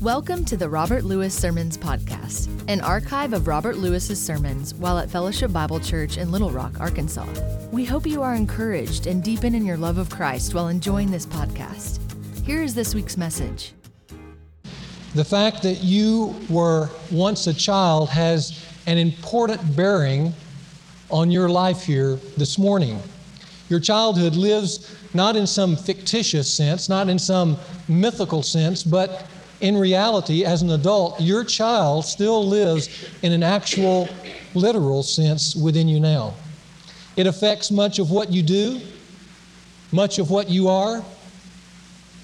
Welcome to the Robert Lewis Sermons Podcast, an archive of Robert Lewis's sermons while at Fellowship Bible Church in Little Rock, Arkansas. We hope you are encouraged and deepen in your love of Christ while enjoying this podcast. Here is this week's message. The fact that you were once a child has an important bearing on your life here this morning. Your childhood lives not in some fictitious sense, not in some mythical sense, but in reality, as an adult, your child still lives in an actual, literal sense within you now. It affects much of what you do, much of what you are,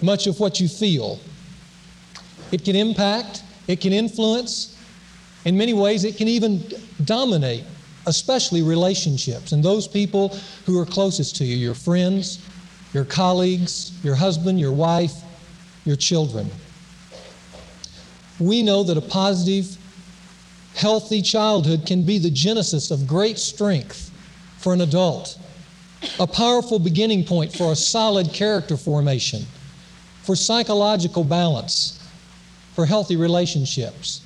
much of what you feel. It can impact, it can influence, in many ways, it can even dominate, especially relationships and those people who are closest to you your friends, your colleagues, your husband, your wife, your children. We know that a positive, healthy childhood can be the genesis of great strength for an adult, a powerful beginning point for a solid character formation, for psychological balance, for healthy relationships.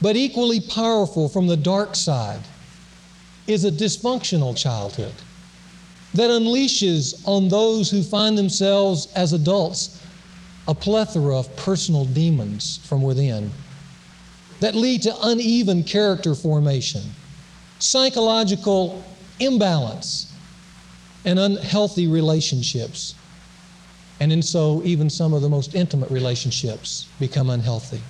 But equally powerful from the dark side is a dysfunctional childhood that unleashes on those who find themselves as adults a plethora of personal demons from within that lead to uneven character formation, psychological imbalance, and unhealthy relationships. And in so, even some of the most intimate relationships become unhealthy.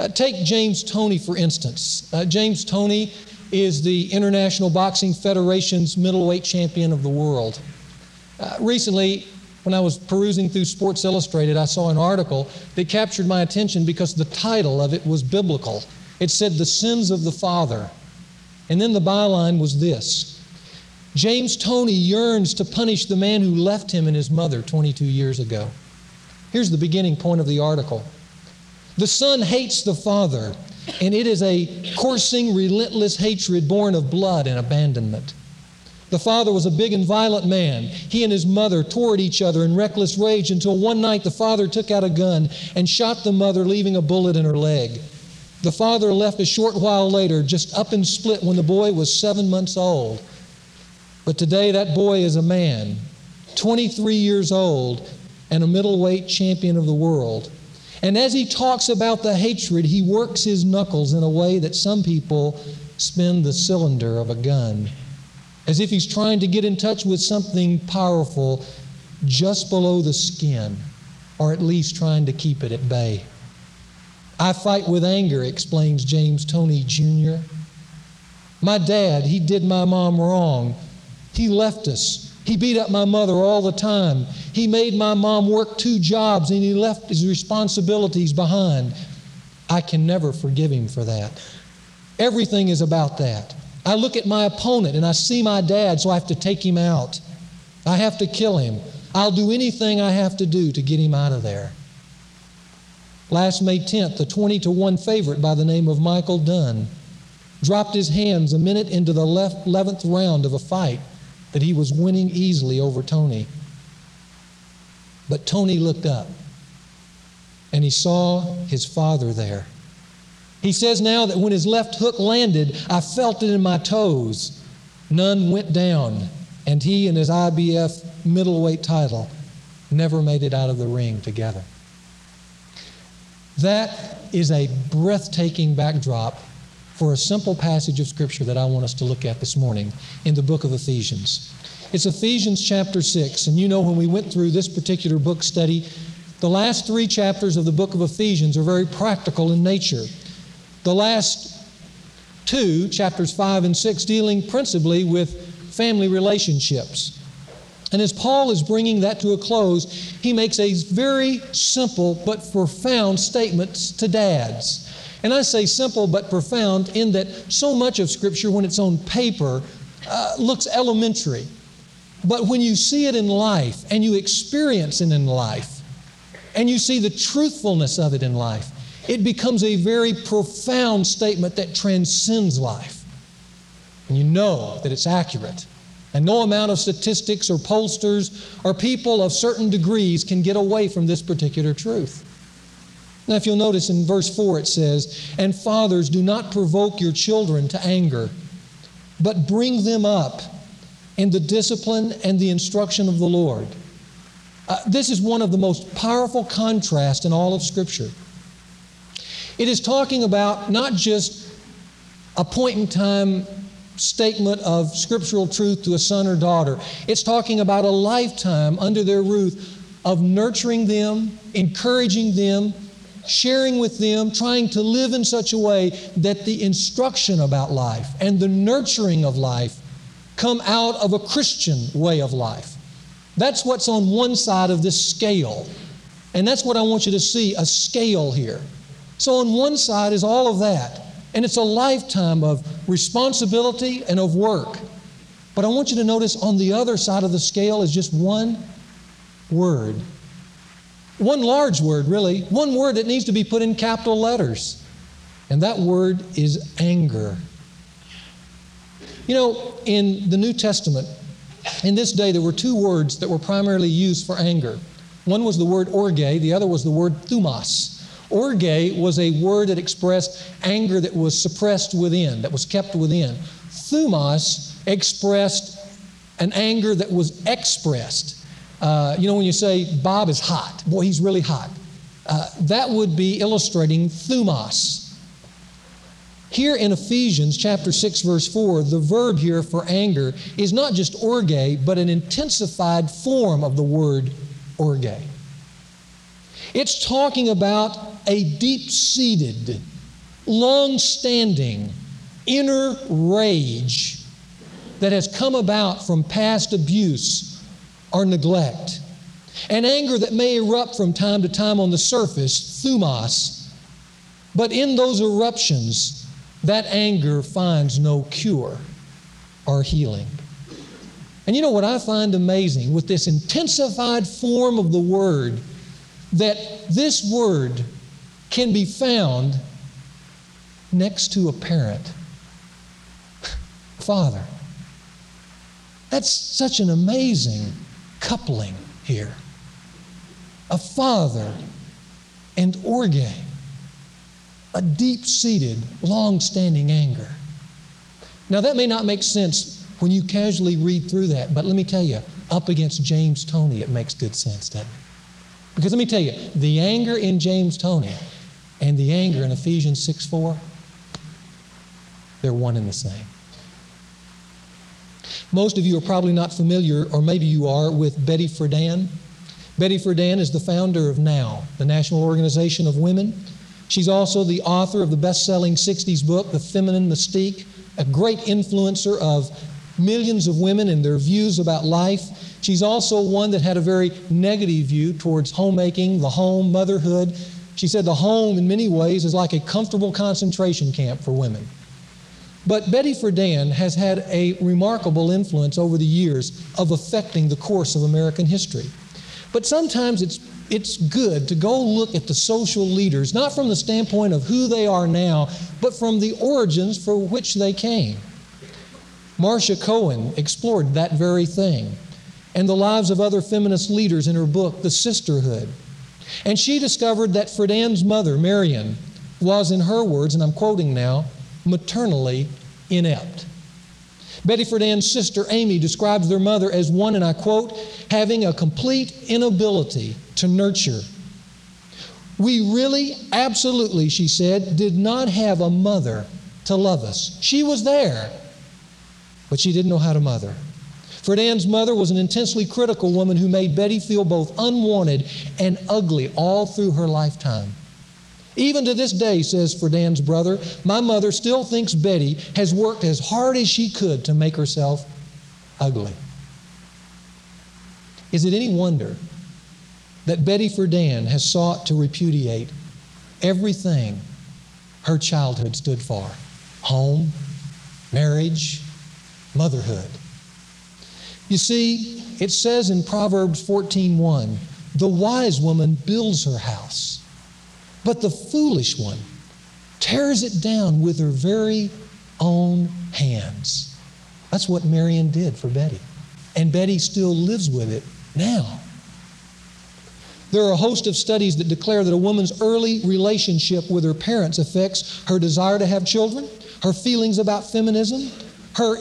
Uh, take James Toney, for instance. Uh, James Toney is the International Boxing Federation's middleweight champion of the world. Uh, recently, when I was perusing through Sports Illustrated, I saw an article that captured my attention because the title of it was biblical. It said, The Sins of the Father. And then the byline was this James Toney yearns to punish the man who left him and his mother 22 years ago. Here's the beginning point of the article The son hates the father, and it is a coursing, relentless hatred born of blood and abandonment. The father was a big and violent man. He and his mother tore at each other in reckless rage until one night the father took out a gun and shot the mother, leaving a bullet in her leg. The father left a short while later, just up and split when the boy was seven months old. But today that boy is a man, 23 years old, and a middleweight champion of the world. And as he talks about the hatred, he works his knuckles in a way that some people spin the cylinder of a gun as if he's trying to get in touch with something powerful just below the skin, or at least trying to keep it at bay. I fight with anger, explains James Toney Jr. My dad, he did my mom wrong. He left us. He beat up my mother all the time. He made my mom work two jobs and he left his responsibilities behind. I can never forgive him for that. Everything is about that. I look at my opponent and I see my dad, so I have to take him out. I have to kill him. I'll do anything I have to do to get him out of there. Last May 10th, the 20 to 1 favorite by the name of Michael Nunn dropped his hands a minute into the 11th round of a fight that he was winning easily over Toney. But Toney looked up and he saw his father there. He says now that when his left hook landed, I felt it in my toes. Nunn went down, and he and his IBF middleweight title never made it out of the ring together. That is a breathtaking backdrop for a simple passage of Scripture that I want us to look at this morning in the book of Ephesians. It's Ephesians chapter 6, and you know when we went through this particular book study, the last three chapters of the book of Ephesians are very practical in nature. The last two, chapters 5 and 6, dealing principally with family relationships. And as Paul is bringing that to a close, he makes a very simple but profound statement to dads. And I say simple but profound in that so much of Scripture, when it's on paper, uh, looks elementary. But when you see it in life and you experience it in life, and you see the truthfulness of it in life, it becomes a very profound statement that transcends life. And you know that it's accurate. And no amount of statistics or pollsters or people of certain degrees can get away from this particular truth. Now, if you'll notice in verse 4, it says, And fathers, do not provoke your children to anger, but bring them up in the discipline and the instruction of the Lord. Uh, this is one of the most powerful contrasts in all of Scripture. It is talking about not just a point in time statement of scriptural truth to a son or daughter, it's talking about a lifetime under their roof of nurturing them, encouraging them, sharing with them, trying to live in such a way that the instruction about life and the nurturing of life come out of a Christian way of life. That's what's on one side of this scale. And that's what I want you to see a scale here. So, on one side is all of that, and it's a lifetime of responsibility and of work. But I want you to notice on the other side of the scale is just one word. One large word, really. One word that needs to be put in capital letters. And that word is anger. You know, in the New Testament, in this day, there were two words that were primarily used for anger. One was the word orge, the other was the word thumos. Orge was a word that expressed anger that was suppressed within, that was kept within. Thumos expressed an anger that was expressed. Uh, you know, when you say Bob is hot, boy, he's really hot, uh, that would be illustrating thumos. Here in Ephesians chapter 6 verse 4, the verb here for anger is not just orge, but an intensified form of the word orge. It's talking about a deep-seated, long-standing inner rage that has come about from past abuse or neglect. An anger that may erupt from time to time on the surface, thumos, but in those eruptions, that anger finds no cure or healing. And you know what I find amazing with this intensified form of the word, that this word can be found next to a parent. Father. That's such an amazing coupling here. A father and orge a deep seated, long standing anger. Now, that may not make sense when you casually read through that, but let me tell you, up against James Toney, it makes good sense, doesn't it? Because let me tell you, the anger in James Toney and the anger in Ephesians 6 4, they're one and the same. Most of you are probably not familiar, or maybe you are, with Betty Friedan. Betty Friedan is the founder of NOW, the National Organization of Women. She's also the author of the best selling 60s book, The Feminine Mystique, a great influencer of millions of women and their views about life. She's also one that had a very negative view towards homemaking, the home, motherhood. She said the home, in many ways, is like a comfortable concentration camp for women. But Betty Friedan has had a remarkable influence over the years of affecting the course of American history. But sometimes it's it's good to go look at the social leaders, not from the standpoint of who they are now, but from the origins for which they came. Marcia Cohen explored that very thing and the lives of other feminist leaders in her book, The Sisterhood. And she discovered that Friedan's mother, Marion, was, in her words, and I'm quoting now, maternally inept. Betty Friedan's sister, Amy, describes their mother as one, and I quote, having a complete inability to nurture. We really, absolutely, she said, did not have a mother to love us. She was there, but she didn't know how to mother. Friedan's mother was an intensely critical woman who made Betty feel both unwanted and ugly all through her lifetime. Even to this day, says Friedan's brother, my mother still thinks Betty has worked as hard as she could to make herself ugly. Is it any wonder that Betty Friedan has sought to repudiate everything her childhood stood for home, marriage, motherhood. You see, it says in Proverbs 14:1, the wise woman builds her house, but the foolish one tears it down with her very own hands. That's what Marion did for Betty. And Betty still lives with it now. There are a host of studies that declare that a woman's early relationship with her parents affects her desire to have children, her feelings about feminism, her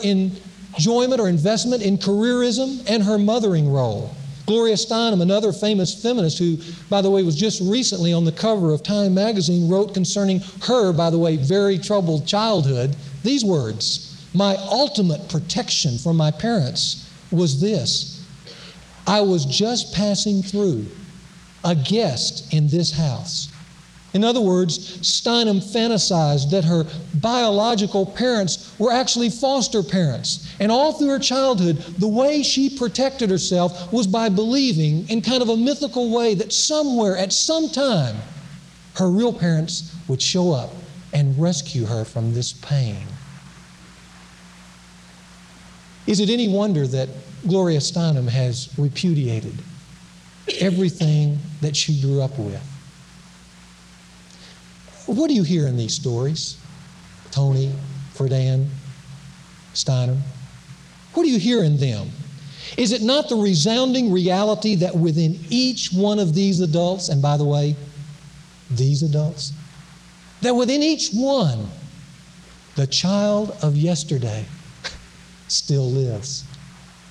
enjoyment or investment in careerism, and her mothering role. Gloria Steinem, another famous feminist who, by the way, was just recently on the cover of Time magazine, wrote concerning her, by the way, very troubled childhood these words My ultimate protection from my parents was this I was just passing through, a guest in this house. In other words, Steinem fantasized that her biological parents were actually foster parents. And all through her childhood, the way she protected herself was by believing, in kind of a mythical way, that somewhere, at some time, her real parents would show up and rescue her from this pain. Is it any wonder that Gloria Steinem has repudiated everything that she grew up with? What do you hear in these stories? Toney, Friedan, Steinem. What do you hear in them? Is it not the resounding reality that within each one of these adults, and by the way, these adults, that within each one, the child of yesterday still lives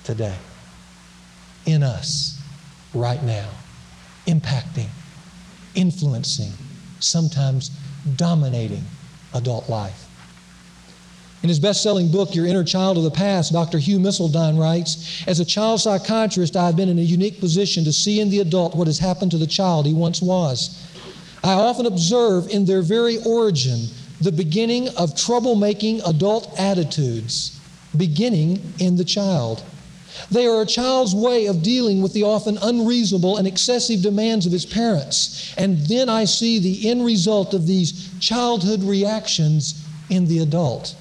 today in us right now, impacting, influencing, sometimes dominating adult life. In his best selling book, Your Inner Child of the Past, Dr. Hugh Missildine writes As a child psychiatrist, I have been in a unique position to see in the adult what has happened to the child he once was. I often observe in their very origin the beginning of troublemaking adult attitudes, beginning in the child. They are a child's way of dealing with the often unreasonable and excessive demands of his parents. And then I see the end result of these childhood reactions in the adult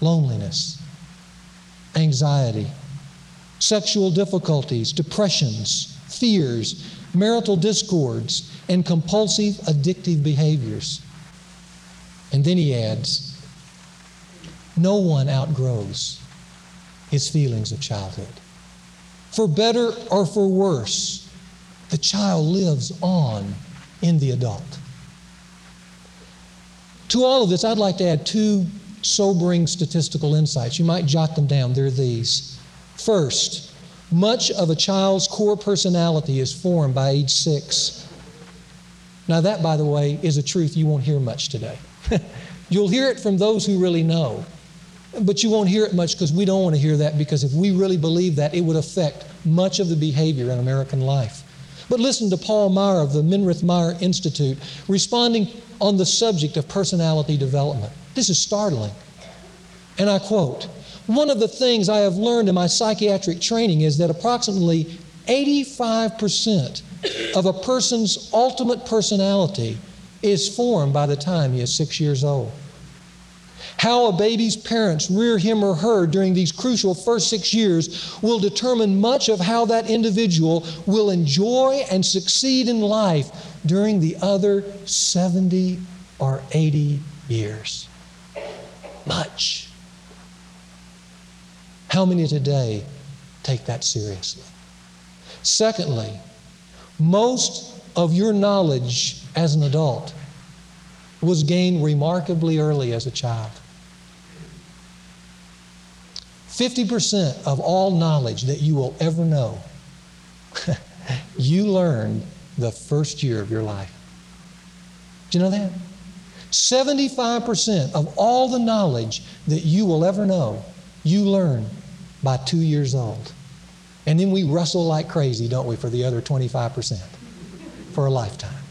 loneliness, anxiety, sexual difficulties, depressions, fears, marital discords, and compulsive addictive behaviors. And then he adds, no one outgrows his feelings of childhood. For better or for worse, the child lives on in the adult. To all of this, I'd like to add two sobering statistical insights. You might jot them down. They're these. First, much of a child's core personality is formed by age six. Now, that, by the way, is a truth you won't hear much today. You'll hear it from those who really know. But you won't hear it much because we don't want to hear that because if we really believe that, it would affect much of the behavior in American life. But listen to Paul Meier of the Minirth Meier Institute responding on the subject of personality development. This is startling. And I quote One of the things I have learned in my psychiatric training is that approximately 85% of a person's ultimate personality is formed by the time he is six years old. How a baby's parents rear him or her during these crucial first six years will determine much of how that individual will enjoy and succeed in life during the other 70 or 80 years. Much. How many today take that seriously? Secondly, most of your knowledge as an adult was gained remarkably early as a child. 50% of all knowledge that you will ever know, you learned the first year of your life. Do you know that? 75% of all the knowledge that you will ever know, you learn by two years old. And then we wrestle like crazy, don't we, for the other 25% for a lifetime.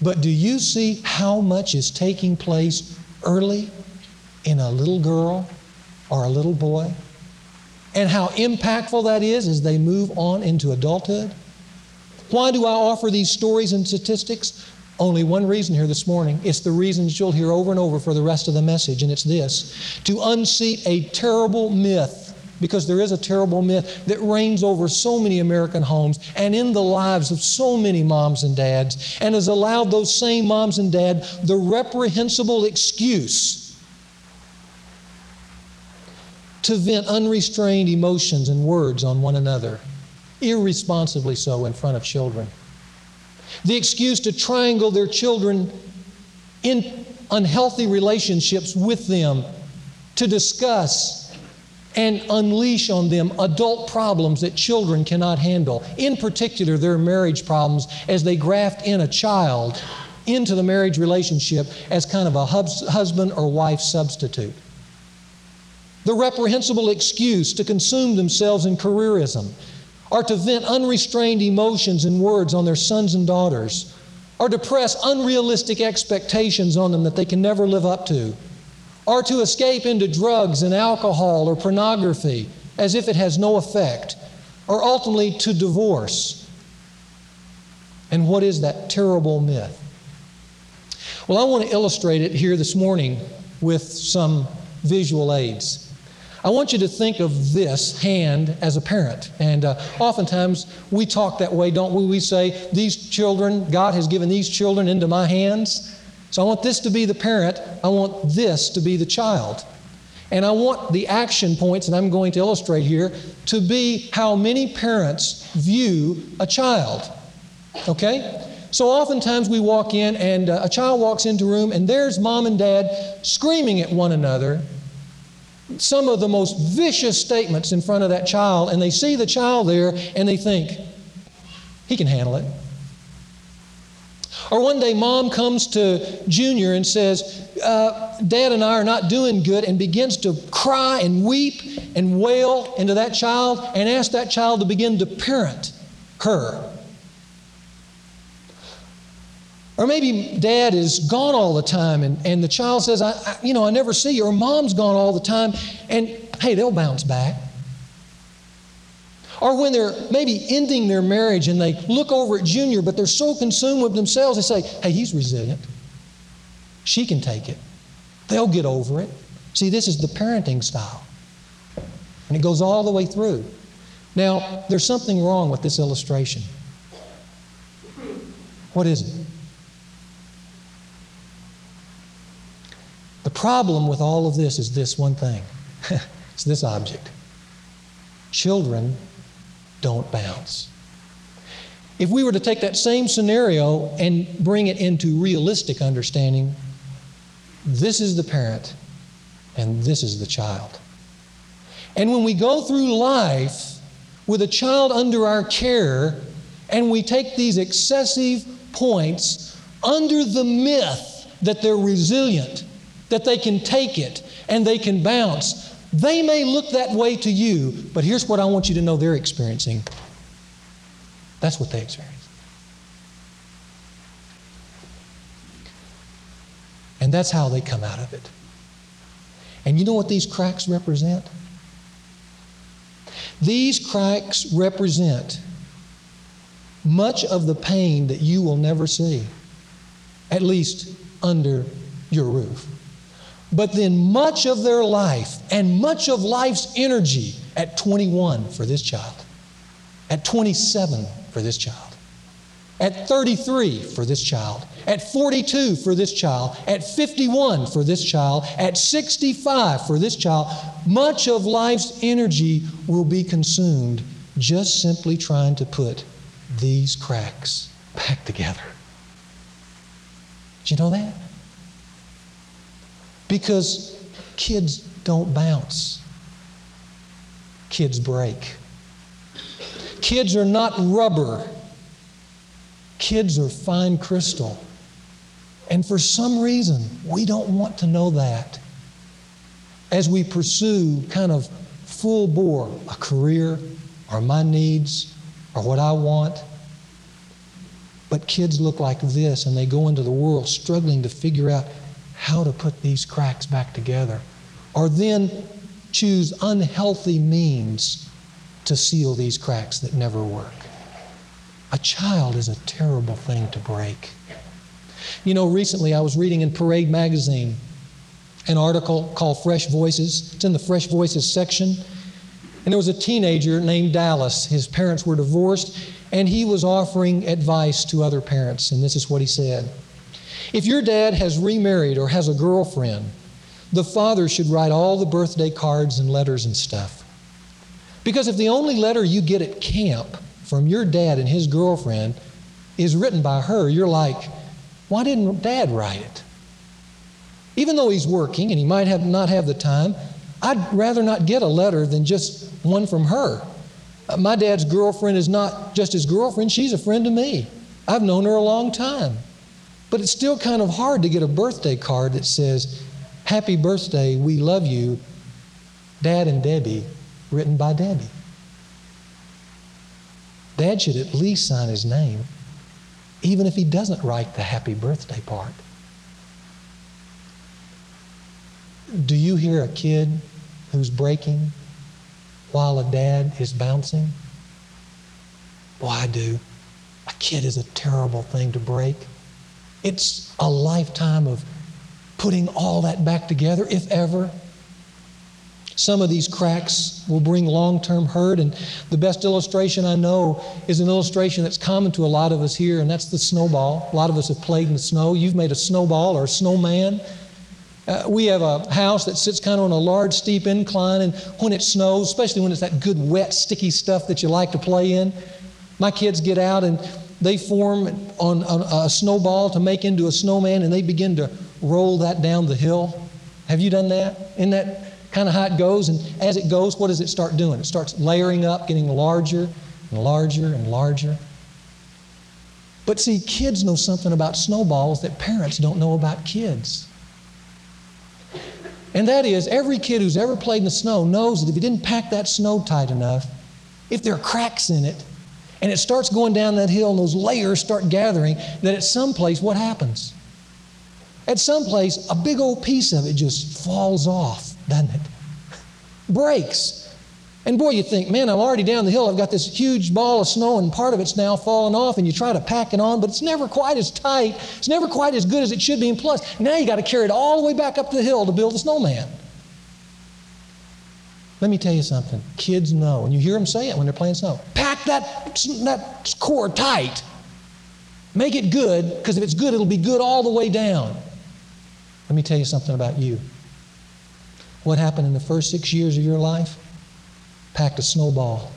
But do you see how much is taking place early in a little girl or a little boy, and how impactful that is as they move on into adulthood. Why do I offer these stories and statistics? Only one reason here this morning. It's the reasons you'll hear over and over for the rest of the message, and it's this to unseat a terrible myth because there is a terrible myth that reigns over so many American homes and in the lives of so many moms and dads, and has allowed those same moms and dads the reprehensible excuse to vent unrestrained emotions and words on one another, irresponsibly so in front of children. the excuse to triangle their children in unhealthy relationships with them, to discuss and unleash on them adult problems that children cannot handle, in particular, their marriage problems as they graft in a child into the marriage relationship as kind of a husband or wife substitute. The reprehensible excuse to consume themselves in careerism, or to vent unrestrained emotions and words on their sons and daughters, or to press unrealistic expectations on them that they can never live up to, or to escape into drugs and alcohol or pornography as if it has no effect, or ultimately to divorce. And what is that terrible myth? Well, I want to illustrate it here this morning with some visual aids. I want you to think of this hand as a parent. And uh, oftentimes we talk that way, don't we? We say, These children, God has given these children into my hands. So I want this to be the parent, I want this to be the child. And I want the action points that I'm going to illustrate here to be how many parents view a child. Okay? So oftentimes we walk in and uh, a child walks into a room and there's mom and dad screaming at one another some of the most vicious statements in front of that child, and they see the child there and they think, he can handle it. Or one day, mom comes to Junior and says, uh, Dad and I are not doing good, and begins to cry and weep and wail into that child and ask that child to begin to parent her. Or maybe dad is gone all the time and, and the child says, I, I, you know, I never see you. Or mom's gone all the time. And hey, they'll bounce back. Or when they're maybe ending their marriage and they look over at Junior, but they're so consumed with themselves, they say, hey, he's resilient. She can take it. They'll get over it. See, this is the parenting style. And it goes all the way through. Now, there's something wrong with this illustration. What is it? The problem with all of this is this one thing it's this object. Children don't bounce. If we were to take that same scenario and bring it into realistic understanding, this is the parent and this is the child. And when we go through life with a child under our care and we take these excessive points under the myth that they're resilient, that they can take it and they can bounce. They may look that way to you, but here's what I want you to know they're experiencing. That's what they experience. And that's how they come out of it. And you know what these cracks represent? These cracks represent much of the pain that you will never see, at least under your roof. But then much of their life and much of life's energy at 21 for this child, at 27 for this child, at 33 for this child, at 42 for this child, at 51 for this child, at 65 for this child, much of life's energy will be consumed just simply trying to put these cracks back together. Did you know that? Because kids don't bounce, kids break. Kids are not rubber, kids are fine crystal. And for some reason, we don't want to know that as we pursue kind of full bore a career or my needs or what I want. But kids look like this and they go into the world struggling to figure out how to put these cracks back together, or then choose unhealthy means to seal these cracks that never work. A child is a terrible thing to break. You know, recently I was reading in Parade magazine an article called Fresh Voices. It's in the Fresh Voices section. And there was a teenager named Dallas. His parents were divorced, and he was offering advice to other parents. And this is what he said if your dad has remarried or has a girlfriend, the father should write all the birthday cards and letters and stuff. Because if the only letter you get at camp from your dad and his girlfriend is written by her, you're like, why didn't dad write it? Even though he's working and he might have not have the time, I'd rather not get a letter than just one from her. Uh, my dad's girlfriend is not just his girlfriend, she's a friend to me. I've known her a long time. But it's still kind of hard to get a birthday card that says, Happy birthday, we love you, Dad and Debbie, written by Debbie. Dad should at least sign his name, even if he doesn't write the happy birthday part. Do you hear a kid who's breaking while a dad is bouncing? Boy, I do. A kid is a terrible thing to break. It's a lifetime of putting all that back together, if ever. Some of these cracks will bring long term hurt, and the best illustration I know is an illustration that's common to a lot of us here, and that's the snowball. A lot of us have played in the snow. You've made a snowball or a snowman. Uh, we have a house that sits kind of on a large, steep incline, and when it snows, especially when it's that good, wet, sticky stuff that you like to play in, my kids get out and they form on, on a snowball to make into a snowman, and they begin to roll that down the hill. Have you done that? Isn't that kind of how it goes? And as it goes, what does it start doing? It starts layering up, getting larger and larger and larger. But see, kids know something about snowballs that parents don't know about kids. And that is, every kid who's ever played in the snow knows that if you didn't pack that snow tight enough, if there are cracks in it, and it starts going down that hill and those layers start gathering, that at some place, what happens? At some place, a big old piece of it just falls off, doesn't it? Breaks. And boy, you think, man, I'm already down the hill. I've got this huge ball of snow, and part of it's now falling off, and you try to pack it on, but it's never quite as tight. It's never quite as good as it should be. And plus, now you got to carry it all the way back up the hill to build a snowman. Let me tell you something. Kids know, and you hear them say it when they're playing snow. Pack that, that core tight. Make it good, because if it's good, it'll be good all the way down. Let me tell you something about you. What happened in the first six years of your life? packed a snowball.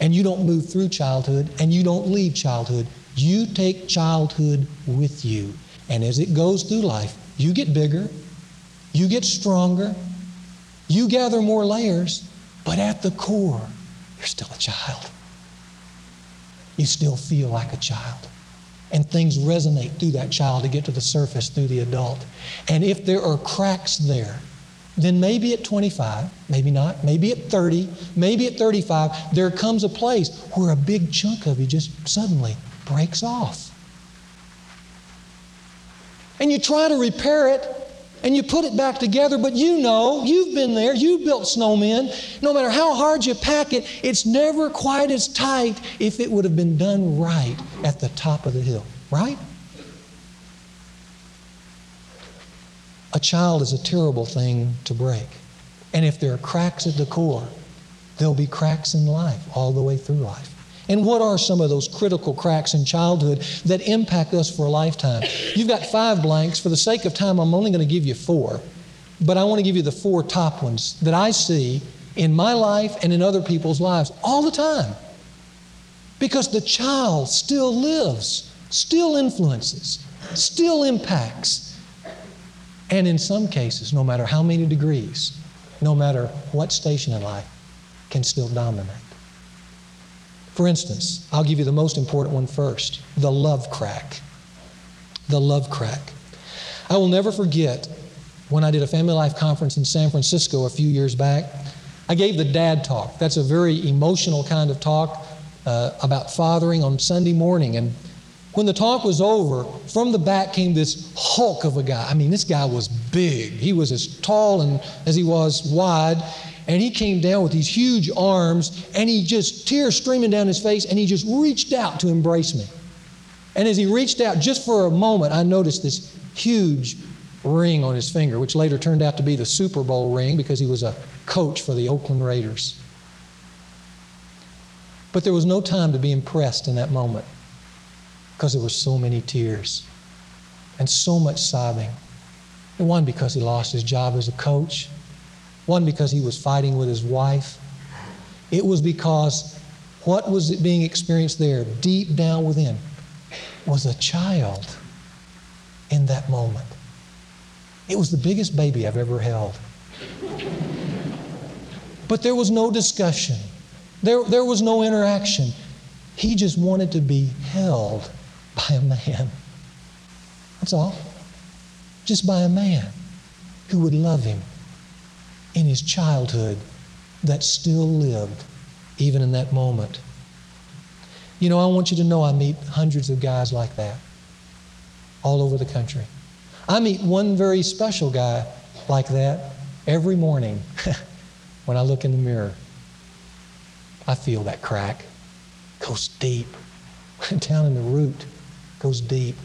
And you don't move through childhood and you don't leave childhood. You take childhood with you. And as it goes through life, you get bigger, you get stronger, you gather more layers, but at the core, you're still a child. You still feel like a child. And things resonate through that child to get to the surface through the adult. And if there are cracks there, then maybe at 25, maybe not, maybe at 30, maybe at 35, there comes a place where a big chunk of you just suddenly breaks off. And you try to repair it and you put it back together, but you know, you've been there, you've built snowmen. No matter how hard you pack it, it's never quite as tight if it would have been done right at the top of the hill, right? A child is a terrible thing to break. And if there are cracks at the core, there'll be cracks in life all the way through life. And what are some of those critical cracks in childhood that impact us for a lifetime? You've got five blanks. For the sake of time, I'm only going to give you four. But I want to give you the four top ones that I see in my life and in other people's lives all the time. Because the child still lives, still influences, still impacts. And in some cases, no matter how many degrees, no matter what station in life, can still dominate. For instance, I'll give you the most important one first the love crack. The love crack. I will never forget when I did a family life conference in San Francisco a few years back. I gave the dad talk. That's a very emotional kind of talk uh, about fathering on Sunday morning. And when the talk was over, from the back came this hulk of a guy. I mean, this guy was big. He was as tall and as he was wide. And he came down with these huge arms, and he just, tears streaming down his face, and he just reached out to embrace me. And as he reached out, just for a moment, I noticed this huge ring on his finger, which later turned out to be the Super Bowl ring because he was a coach for the Oakland Raiders. But there was no time to be impressed in that moment because there were so many tears and so much sobbing. one because he lost his job as a coach, one because he was fighting with his wife. It was because what was being experienced there, deep down within, was a child in that moment. It was the biggest baby I've ever held. But there was no discussion, there, there was no interaction. He just wanted to be held by a man. That's all. Just by a man who would love him in his childhood that still lived even in that moment. You know, I want you to know I meet hundreds of guys like that all over the country. I meet one very special guy like that every morning when I look in the mirror. I feel that crack. Goes deep. down in the root. Goes deep.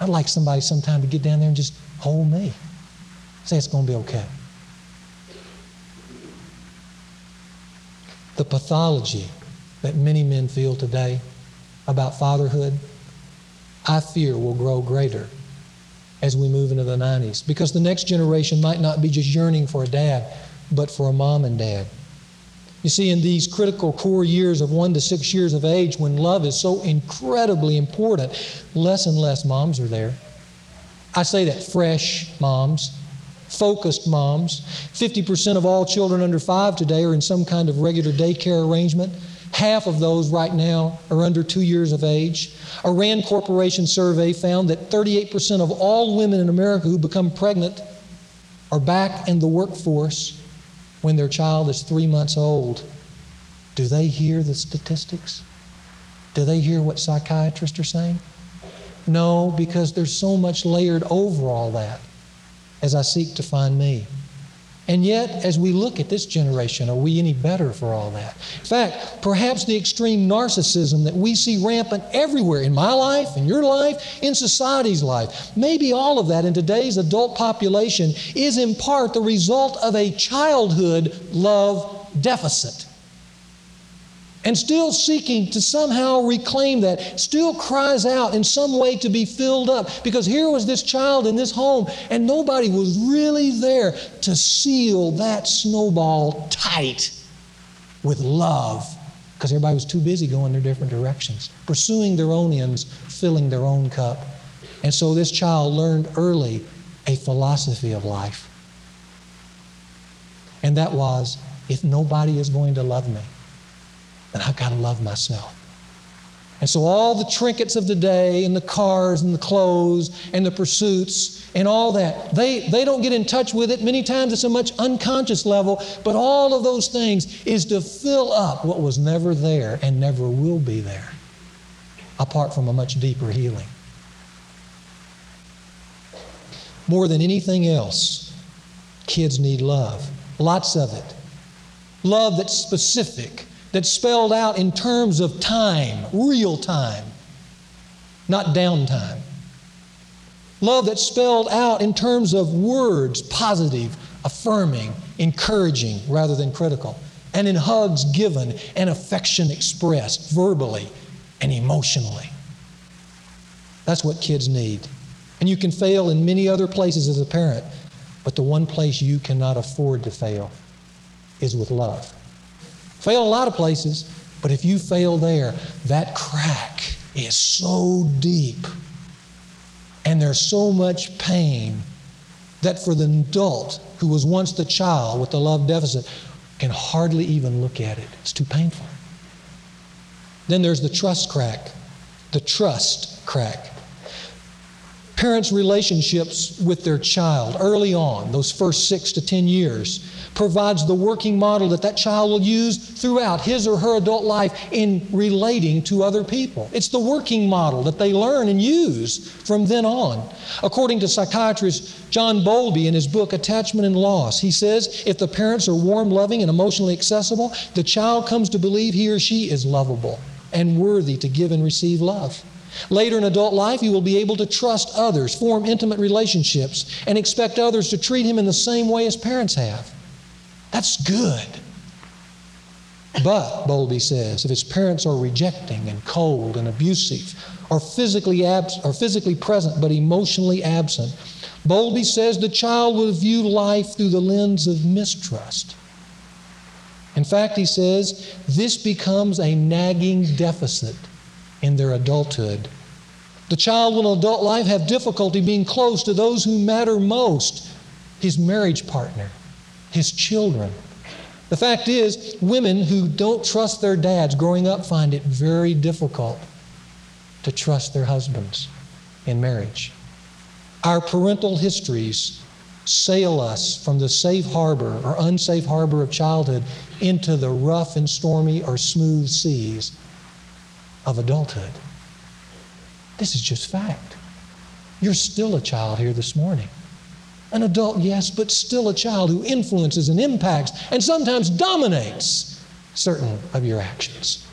I'd like somebody sometime to get down there and just hold me. Say it's going to be okay. The pathology that many men feel today about fatherhood, I fear will grow greater as we move into the 90s because the next generation might not be just yearning for a dad, but for a mom and dad. You see, in these critical core years of one to six years of age, when love is so incredibly important, less and less moms are there. I say that fresh moms, focused moms. 50% of all children under five today are in some kind of regular daycare arrangement. Half of those right now are under two years of age. A RAND Corporation survey found that 38% of all women in America who become pregnant are back in the workforce when their child is three months old. Do they hear the statistics? Do they hear what psychiatrists are saying? No, because there's so much layered over all that as I seek to find me. And yet, as we look at this generation, are we any better for all that? In fact, perhaps the extreme narcissism that we see rampant everywhere in my life, in your life, in society's life, maybe all of that in today's adult population is in part the result of a childhood love deficit and still seeking to somehow reclaim that, still cries out in some way to be filled up. Because here was this child in this home, and nobody was really there to seal that snowball tight with love. Because everybody was too busy going their different directions, pursuing their own ends, filling their own cup. And so this child learned early a philosophy of life. And that was if nobody is going to love me, then I've got to love myself. And so, all the trinkets of the day, and the cars, and the clothes, and the pursuits, and all that, they, they don't get in touch with it. Many times it's a much unconscious level, but all of those things is to fill up what was never there and never will be there, apart from a much deeper healing. More than anything else, kids need love, lots of it. Love that's specific, that's spelled out in terms of time, real time, not downtime. Love that's spelled out in terms of words, positive, affirming, encouraging rather than critical, and in hugs given and affection expressed verbally and emotionally. That's what kids need. And you can fail in many other places as a parent, but the one place you cannot afford to fail is with love. Fail a lot of places, but if you fail there, that crack is so deep and there's so much pain that for the adult who was once the child with the love deficit can hardly even look at it. It's too painful. Then there's the trust crack, the trust crack. Parents' relationships with their child early on, those first six to ten years, provides the working model that that child will use throughout his or her adult life in relating to other people. It's the working model that they learn and use from then on. According to psychiatrist John Bowlby in his book Attachment and Loss, he says if the parents are warm, loving, and emotionally accessible, the child comes to believe he or she is lovable and worthy to give and receive love. Later in adult life, he will be able to trust others, form intimate relationships, and expect others to treat him in the same way as parents have. That's good. But, Bowlby says, if his parents are rejecting and cold and abusive, or physically, abs- or physically present but emotionally absent, Bowlby says the child will view life through the lens of mistrust. In fact, he says this becomes a nagging deficit in their adulthood The child will in adult life have difficulty being close to those who matter most his marriage partner, his children. The fact is, women who don't trust their dads growing up find it very difficult to trust their husbands in marriage. Our parental histories sail us from the safe harbor or unsafe harbor of childhood into the rough and stormy or smooth seas of adulthood. This is just fact. You're still a child here this morning. An adult, yes, but still a child who influences and impacts and sometimes dominates certain of your actions.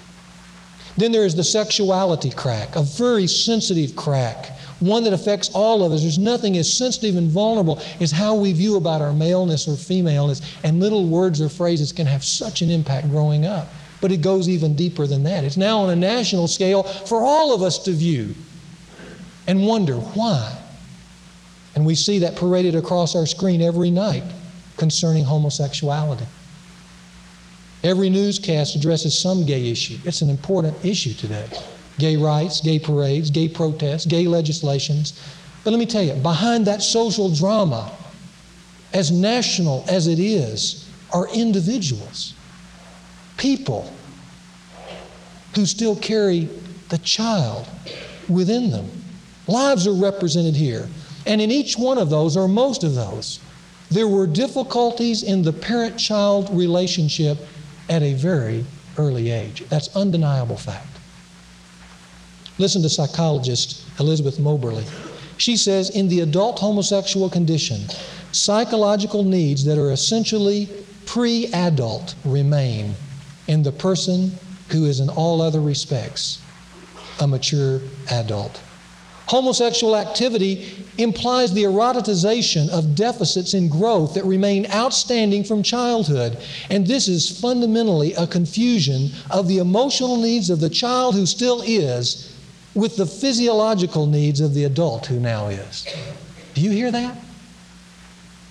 Then there is the sexuality crack, a very sensitive crack, one that affects all of us. There's nothing as sensitive and vulnerable as how we view about our maleness or femaleness, and little words or phrases can have such an impact growing up. But it goes even deeper than that. It's now on a national scale for all of us to view and wonder why. And we see that paraded across our screen every night concerning homosexuality. Every newscast addresses some gay issue. It's an important issue today. Gay rights, gay parades, gay protests, gay legislations. But let me tell you, behind that social drama, as national as it is, are individuals, people who still carry the child within them. Lives are represented here. And in each one of those, or most of those, there were difficulties in the parent child relationship at a very early age. That's undeniable fact. Listen to psychologist Elizabeth Moberly. She says in the adult homosexual condition, psychological needs that are essentially pre adult remain in the person who is, in all other respects, a mature adult. Homosexual activity implies the erotization of deficits in growth that remain outstanding from childhood. And this is fundamentally a confusion of the emotional needs of the child who still is with the physiological needs of the adult who now is. Do you hear that?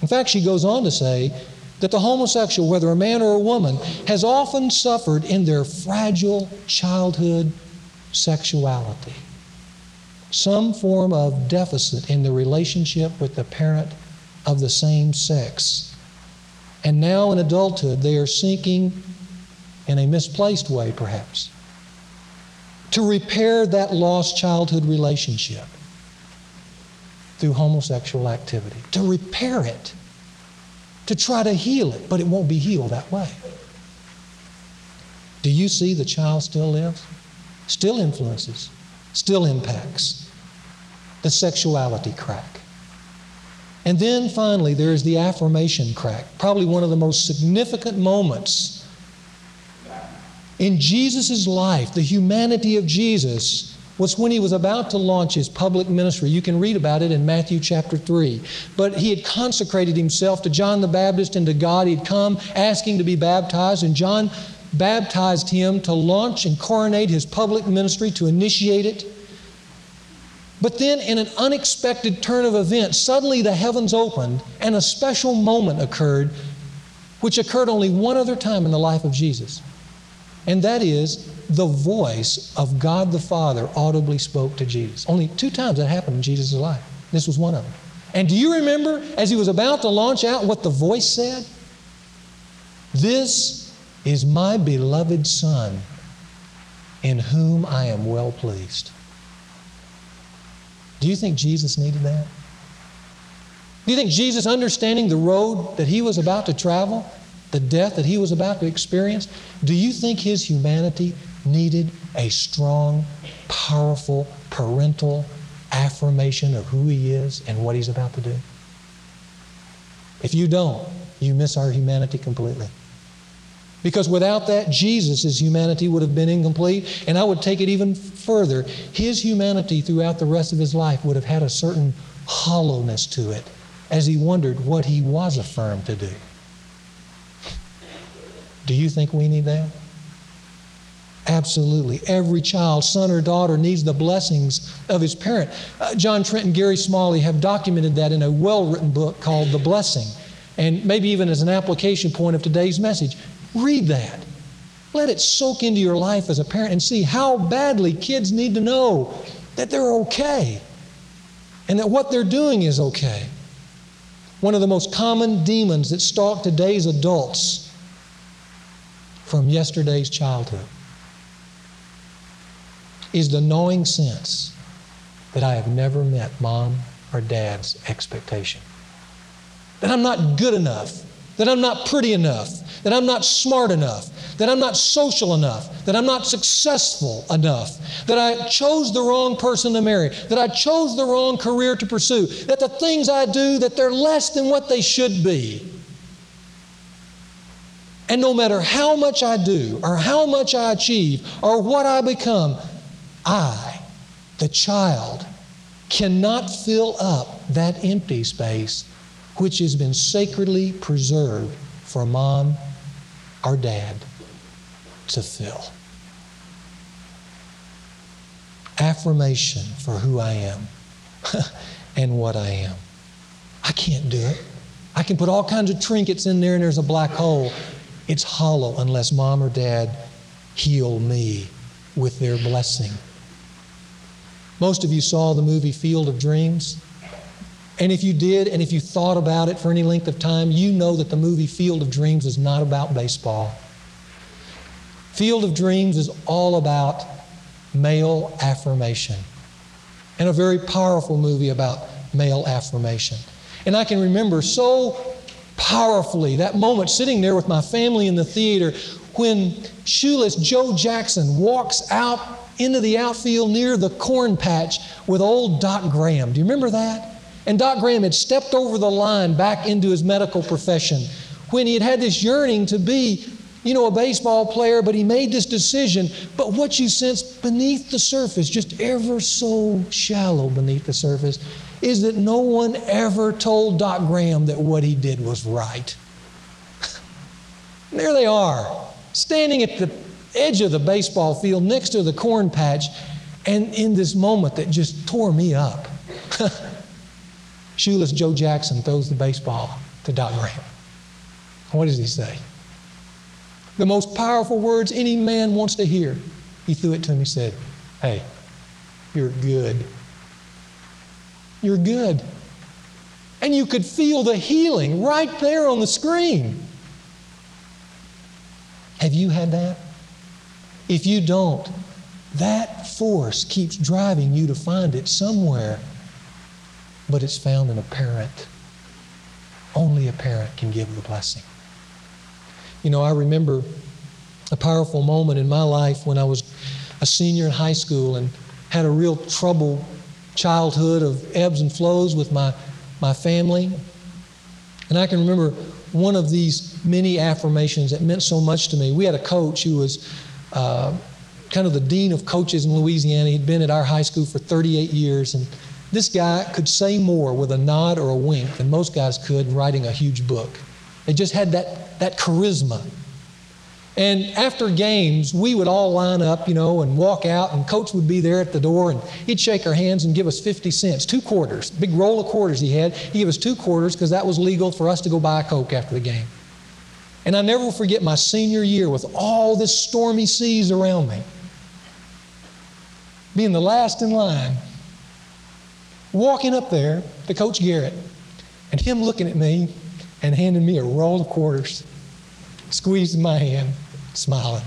In fact, she goes on to say that the homosexual, whether a man or a woman, has often suffered in their fragile childhood sexuality some form of deficit in the relationship with the parent of the same sex. And now in adulthood, they are seeking, in a misplaced way perhaps, to repair that lost childhood relationship through homosexual activity, to repair it, to try to heal it, but it won't be healed that way. Do you see the child still lives? Still influences, still impacts the sexuality crack. And then finally, there is the affirmation crack, probably one of the most significant moments in Jesus' life, the humanity of Jesus, was when he was about to launch his public ministry. You can read about it in Matthew chapter 3. But he had consecrated himself to John the Baptist and to God. He'd come asking to be baptized, and John baptized him to launch and coronate his public ministry, to initiate it. But then, in an unexpected turn of events, suddenly the heavens opened and a special moment occurred, which occurred only one other time in the life of Jesus. And that is, the voice of God the Father audibly spoke to Jesus. Only two times that happened in Jesus' life. This was one of them. And do you remember, as he was about to launch out, what the voice said? This is my beloved Son, in whom I am well pleased. Do you think Jesus needed that? Do you think Jesus, understanding the road that he was about to travel, the death that he was about to experience, do you think his humanity needed a strong, powerful, parental affirmation of who he is and what he's about to do? If you don't, you miss our humanity completely. Because without that, Jesus' humanity would have been incomplete. And I would take it even further. His humanity throughout the rest of his life would have had a certain hollowness to it as he wondered what he was affirmed to do. Do you think we need that? Absolutely. Every child, son or daughter, needs the blessings of his parent. Uh, John Trent and Gary Smalley have documented that in a well written book called The Blessing. And maybe even as an application point of today's message. Read that. Let it soak into your life as a parent and see how badly kids need to know that they're okay and that what they're doing is okay. One of the most common demons that stalk today's adults from yesterday's childhood is the gnawing sense that I have never met mom or dad's expectation. That I'm not good enough, that I'm not pretty enough, that I'm not smart enough, that I'm not social enough, that I'm not successful enough, that I chose the wrong person to marry, that I chose the wrong career to pursue, that the things I do that they're less than what they should be. And no matter how much I do or how much I achieve or what I become, I, the child, cannot fill up that empty space which has been sacredly preserved for mom or dad to fill. Affirmation for who I am and what I am. I can't do it. I can put all kinds of trinkets in there and there's a black hole. It's hollow unless mom or dad heal me with their blessing. Most of you saw the movie Field of Dreams. And if you did, and if you thought about it for any length of time, you know that the movie Field of Dreams is not about baseball. Field of Dreams is all about male affirmation, and a very powerful movie about male affirmation. And I can remember so powerfully that moment sitting there with my family in the theater when shoeless Joe Jackson walks out into the outfield near the corn patch with old Doc Graham. Do you remember that? And Doc Graham had stepped over the line back into his medical profession when he had had this yearning to be you know, a baseball player, but he made this decision. But what you sense beneath the surface, just ever so shallow beneath the surface, is that no one ever told Doc Graham that what he did was right. there they are, standing at the edge of the baseball field next to the corn patch, and in this moment that just tore me up. Shoeless Joe Jackson throws the baseball to Doc Graham. What does he say? the most powerful words any man wants to hear. He threw it to him. He said, Hey, you're good. You're good. And you could feel the healing right there on the screen. Have you had that? If you don't, that force keeps driving you to find it somewhere, but it's found in a parent. Only a parent can give the blessing. You know, I remember a powerful moment in my life when I was a senior in high school and had a real troubled childhood of ebbs and flows with my, my family. And I can remember one of these many affirmations that meant so much to me. We had a coach who was uh, kind of the dean of coaches in Louisiana. He'd been at our high school for 38 years. And this guy could say more with a nod or a wink than most guys could writing a huge book. They just had that, that charisma. And after games, we would all line up, you know, and walk out, and coach would be there at the door, and he'd shake our hands and give us 50 cents, two quarters, big roll of quarters he had. He'd give us two quarters because that was legal for us to go buy a Coke after the game. And I never will forget my senior year with all this stormy seas around me, being the last in line, walking up there to Coach Garrett, and him looking at me and handing me a roll of quarters, squeezing my hand, smiling,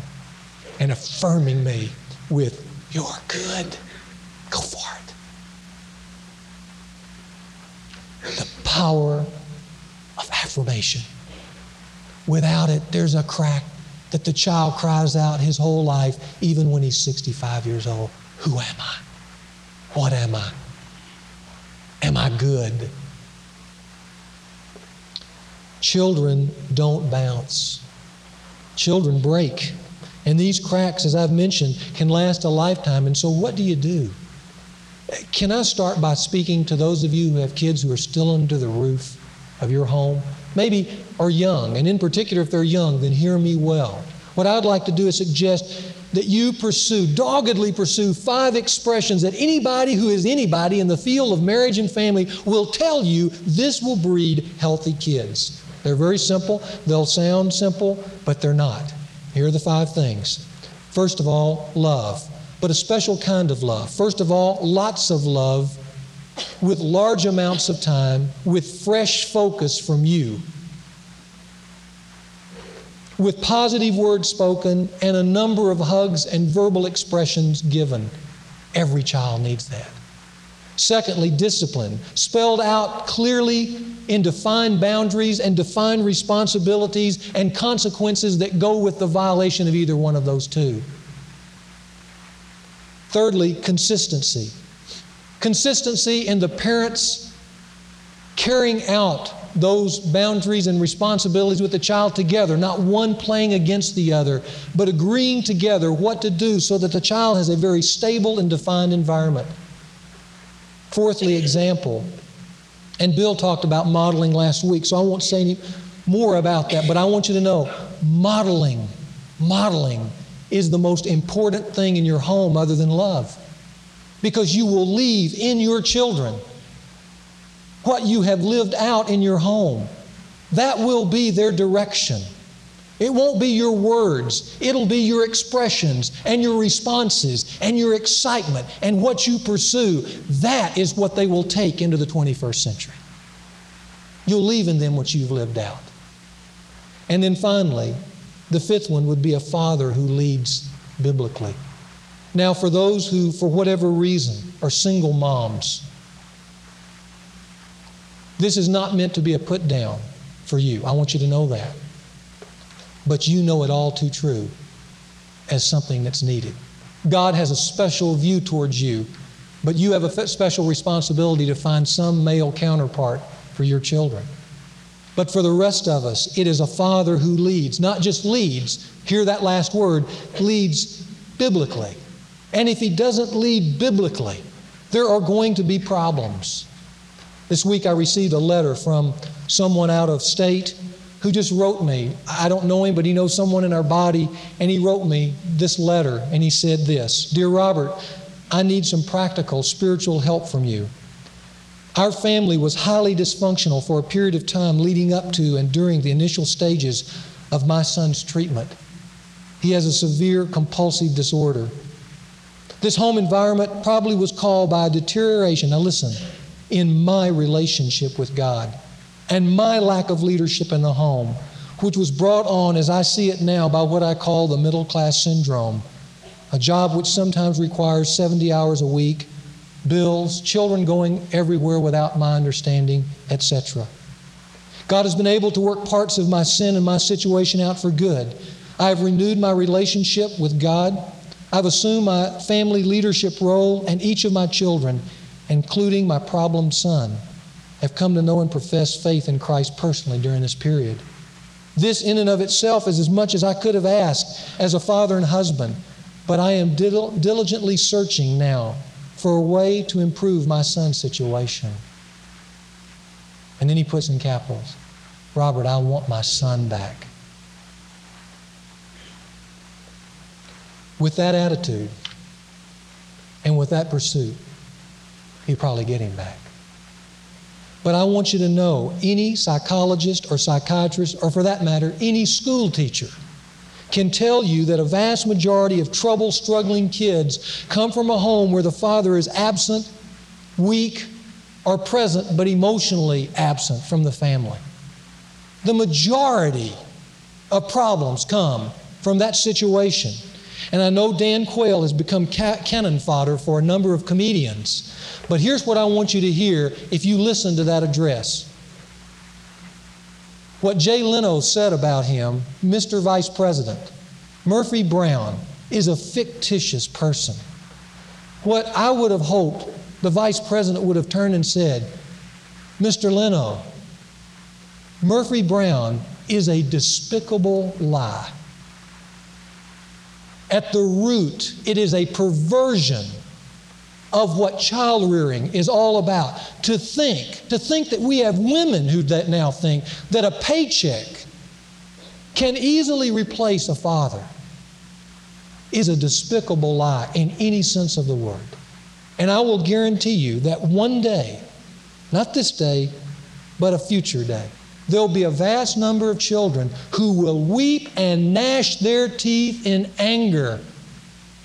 and affirming me with, You're good. Go for it. The power of affirmation. Without it, there's a crack that the child cries out his whole life, even when he's 65 years old Who am I? What am I? Am I good? Children don't bounce. Children break. And these cracks, as I've mentioned, can last a lifetime. And so, what do you do? Can I start by speaking to those of you who have kids who are still under the roof of your home? Maybe are young, and in particular, if they're young, then hear me well. What I'd like to do is suggest that you pursue, doggedly pursue five expressions that anybody who is anybody in the field of marriage and family will tell you this will breed healthy kids. They're very simple. They'll sound simple, but they're not. Here are the five things. First of all, love. but a special kind of love. First of all, lots of love with large amounts of time, with fresh focus from you. With positive words spoken and a number of hugs and verbal expressions given. Every child needs that. Secondly, discipline, spelled out clearly in defined boundaries and defined responsibilities and consequences that go with the violation of either one of those two. Thirdly, consistency. Consistency in the parents carrying out those boundaries and responsibilities with the child together, not one playing against the other, but agreeing together what to do so that the child has a very stable and defined environment. Fourthly, example. And Bill talked about modeling last week, so I won't say any more about that, but I want you to know modeling, modeling is the most important thing in your home other than love. Because you will leave in your children what you have lived out in your home. That will be their direction. It won't be your words, it'll be your expressions and your responses and your excitement and what you pursue. That is what they will take into the 21st century. You'll leave in them what you've lived out. And then finally, the fifth one would be a father who leads biblically. Now, for those who, for whatever reason, are single moms, this is not meant to be a put down for you. I want you to know that but you know it all too true as something that's needed. God has a special view towards you, but you have a special responsibility to find some male counterpart for your children. But for the rest of us, it is a father who leads, not just leads, hear that last word, leads biblically. And if he doesn't lead biblically, there are going to be problems. This week I received a letter from someone out of state who just wrote me. I don't know him, but he knows someone in our body, and he wrote me this letter, and he said this Dear Robert, I need some practical spiritual help from you. Our family was highly dysfunctional for a period of time leading up to and during the initial stages of my son's treatment. He has a severe compulsive disorder. This home environment probably was called by a deterioration, now listen, in my relationship with God and my lack of leadership in the home, which was brought on, as I see it now, by what I call the middle class syndrome, a job which sometimes requires 70 hours a week, bills, children going everywhere without my understanding, etc. God has been able to work parts of my sin and my situation out for good. I have renewed my relationship with God. I've assumed my family leadership role, and each of my children, including my problem son, have come to know and profess faith in Christ personally during this period. This, in and of itself, is as much as I could have asked as a father and husband, but I am dil- diligently searching now for a way to improve my son's situation. And then he puts in capitals Robert, I want my son back. With that attitude and with that pursuit, he probably get him back. But I want you to know any psychologist or psychiatrist, or for that matter, any school teacher, can tell you that a vast majority of trouble struggling kids come from a home where the father is absent, weak, or present, but emotionally absent from the family. The majority of problems come from that situation. And I know Dan Quayle has become ca- cannon fodder for a number of comedians but here's what I want you to hear if you listen to that address. What Jay Leno said about him, Mr. Vice President, Murphy Brown, is a fictitious person. What I would have hoped the Vice President would have turned and said, Mr. Leno, Murphy Brown is a despicable lie. At the root, it is a perversion of what child rearing is all about. To think, to think that we have women who now think that a paycheck can easily replace a father is a despicable lie in any sense of the word. And I will guarantee you that one day, not this day, but a future day, there'll be a vast number of children who will weep and gnash their teeth in anger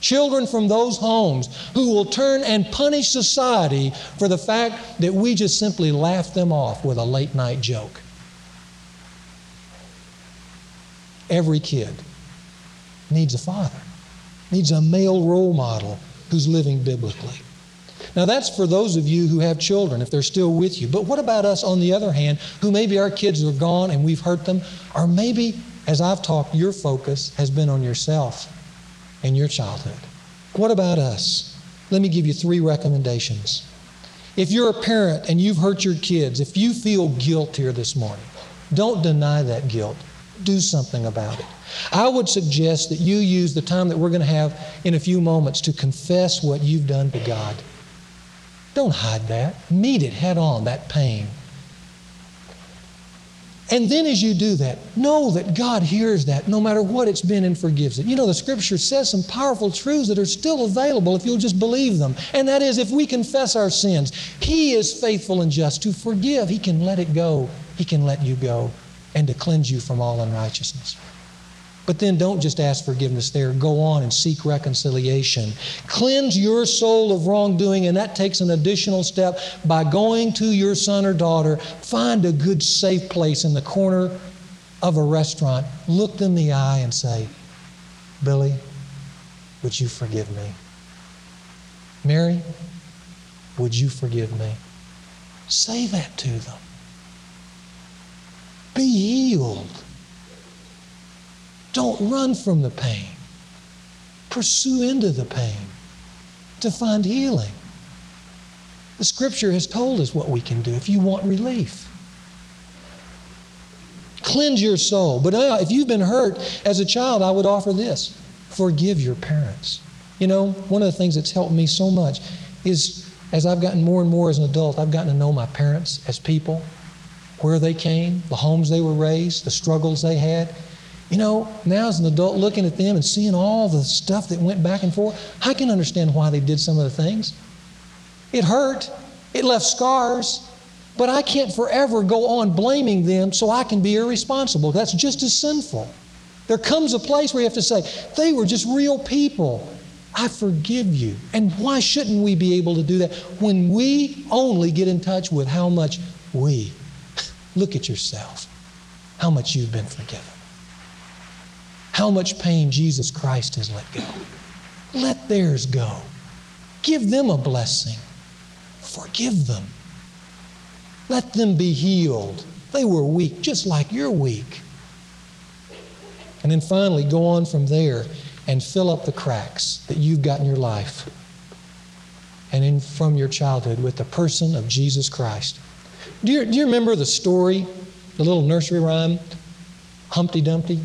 Children from those homes who will turn and punish society for the fact that we just simply laugh them off with a late night joke. Every kid needs a father, needs a male role model who's living biblically. Now, that's for those of you who have children, if they're still with you. But what about us, on the other hand, who maybe our kids are gone and we've hurt them? Or maybe, as I've talked, your focus has been on yourself and your childhood. What about us? Let me give you three recommendations. If you're a parent and you've hurt your kids, if you feel guilt here this morning, don't deny that guilt. Do something about it. I would suggest that you use the time that we're going to have in a few moments to confess what you've done to God. Don't hide that. Meet it head on, that pain. And then as you do that, know that God hears that no matter what it's been and forgives it. You know, the scripture says some powerful truths that are still available if you'll just believe them. And that is, if we confess our sins, He is faithful and just to forgive. He can let it go, He can let you go, and to cleanse you from all unrighteousness. But then don't just ask forgiveness there. Go on and seek reconciliation. Cleanse your soul of wrongdoing, and that takes an additional step by going to your son or daughter. Find a good, safe place in the corner of a restaurant. Look them in the eye and say, Billy, would you forgive me? Mary, would you forgive me? Say that to them. Be healed. Don't run from the pain. Pursue into the pain to find healing. The scripture has told us what we can do if you want relief. Cleanse your soul. But now, if you've been hurt as a child, I would offer this forgive your parents. You know, one of the things that's helped me so much is as I've gotten more and more as an adult, I've gotten to know my parents as people, where they came, the homes they were raised, the struggles they had. You know, now as an adult looking at them and seeing all the stuff that went back and forth, I can understand why they did some of the things. It hurt, it left scars, but I can't forever go on blaming them so I can be irresponsible. That's just as sinful. There comes a place where you have to say, they were just real people. I forgive you. And why shouldn't we be able to do that when we only get in touch with how much we, look at yourself, how much you've been forgiven? How much pain Jesus Christ has let go. Let theirs go. Give them a blessing. Forgive them. Let them be healed. They were weak, just like you're weak. And then finally, go on from there and fill up the cracks that you've got in your life and in, from your childhood with the person of Jesus Christ. Do you, do you remember the story, the little nursery rhyme, Humpty Dumpty?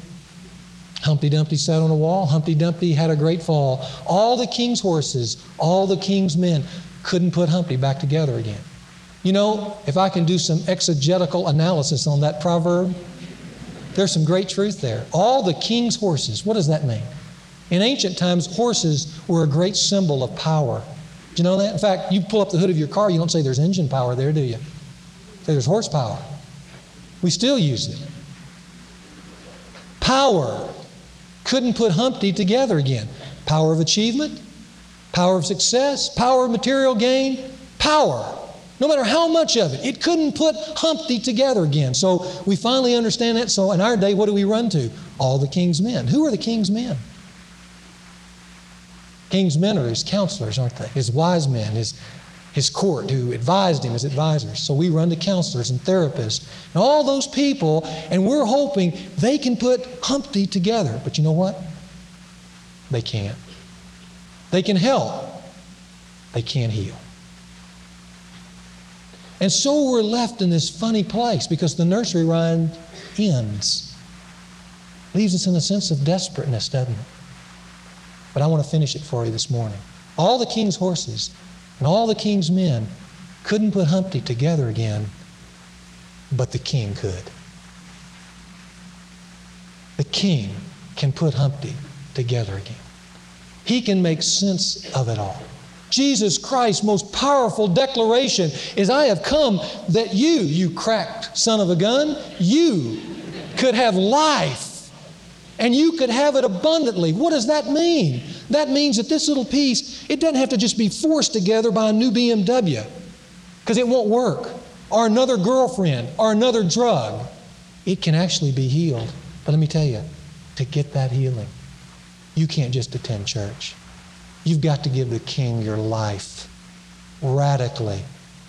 Humpty Dumpty sat on a wall. Humpty Dumpty had a great fall. All the king's horses, all the king's men couldn't put Humpty back together again. You know, if I can do some exegetical analysis on that proverb, there's some great truth there. All the king's horses, what does that mean? In ancient times, horses were a great symbol of power. Do you know that? In fact, you pull up the hood of your car, you don't say there's engine power there, do you? Say there's horsepower. We still use it. Power couldn't put Humpty together again. Power of achievement, power of success, power of material gain, power. No matter how much of it, it couldn't put Humpty together again. So we finally understand that. So in our day, what do we run to? All the king's men. Who are the king's men? King's men are his counselors, aren't they? His wise men, his his court who advised him as advisors. So we run to counselors and therapists and all those people, and we're hoping they can put Humpty together. But you know what? They can't. They can help, they can't heal. And so we're left in this funny place because the nursery rhyme ends. Leaves us in a sense of desperateness, doesn't it? But I want to finish it for you this morning. All the king's horses and all the king's men couldn't put Humpty together again, but the king could. The king can put Humpty together again. He can make sense of it all. Jesus Christ's most powerful declaration is I have come that you, you cracked son of a gun, you could have life and you could have it abundantly. What does that mean? That means that this little piece, it doesn't have to just be forced together by a new BMW because it won't work, or another girlfriend, or another drug. It can actually be healed. But let me tell you, to get that healing, you can't just attend church. You've got to give the King your life, radically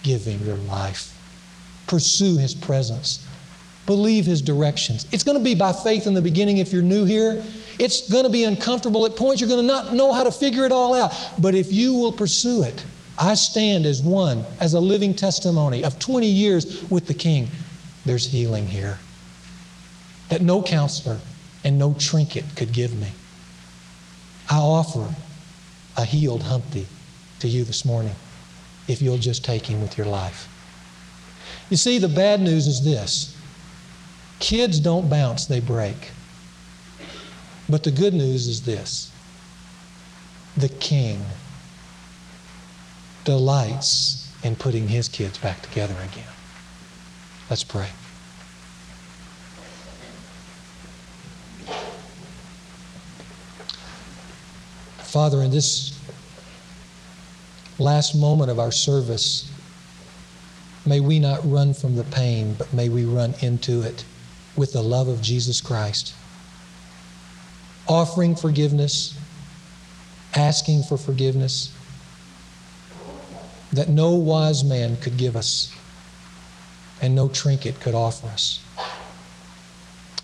giving your life. Pursue His presence. Believe His directions. It's going to be by faith in the beginning if you're new here. It's going to be uncomfortable at points. You're going to not know how to figure it all out. But if you will pursue it, I stand as one, as a living testimony of 20 years with the King. There's healing here that no counselor and no trinket could give me. I offer a healed Humpty to you this morning if you'll just take him with your life. You see, the bad news is this kids don't bounce, they break. But the good news is this the king delights in putting his kids back together again. Let's pray. Father, in this last moment of our service, may we not run from the pain, but may we run into it with the love of Jesus Christ. Offering forgiveness, asking for forgiveness that no wise man could give us and no trinket could offer us.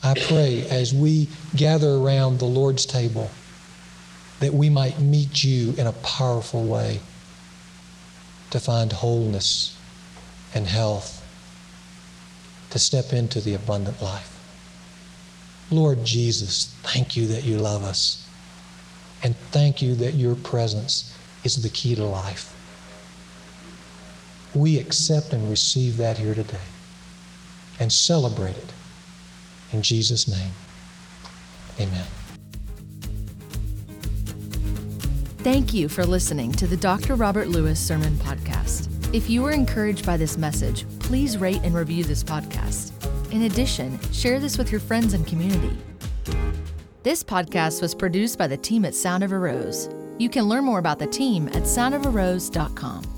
I pray as we gather around the Lord's table that we might meet you in a powerful way to find wholeness and health, to step into the abundant life. Lord Jesus, thank you that you love us. And thank you that your presence is the key to life. We accept and receive that here today and celebrate it. In Jesus' name, amen. Thank you for listening to the Dr. Robert Lewis Sermon Podcast. If you were encouraged by this message, please rate and review this podcast. In addition, share this with your friends and community. This podcast was produced by the team at Sound of a Rose. You can learn more about the team at soundofarose.com.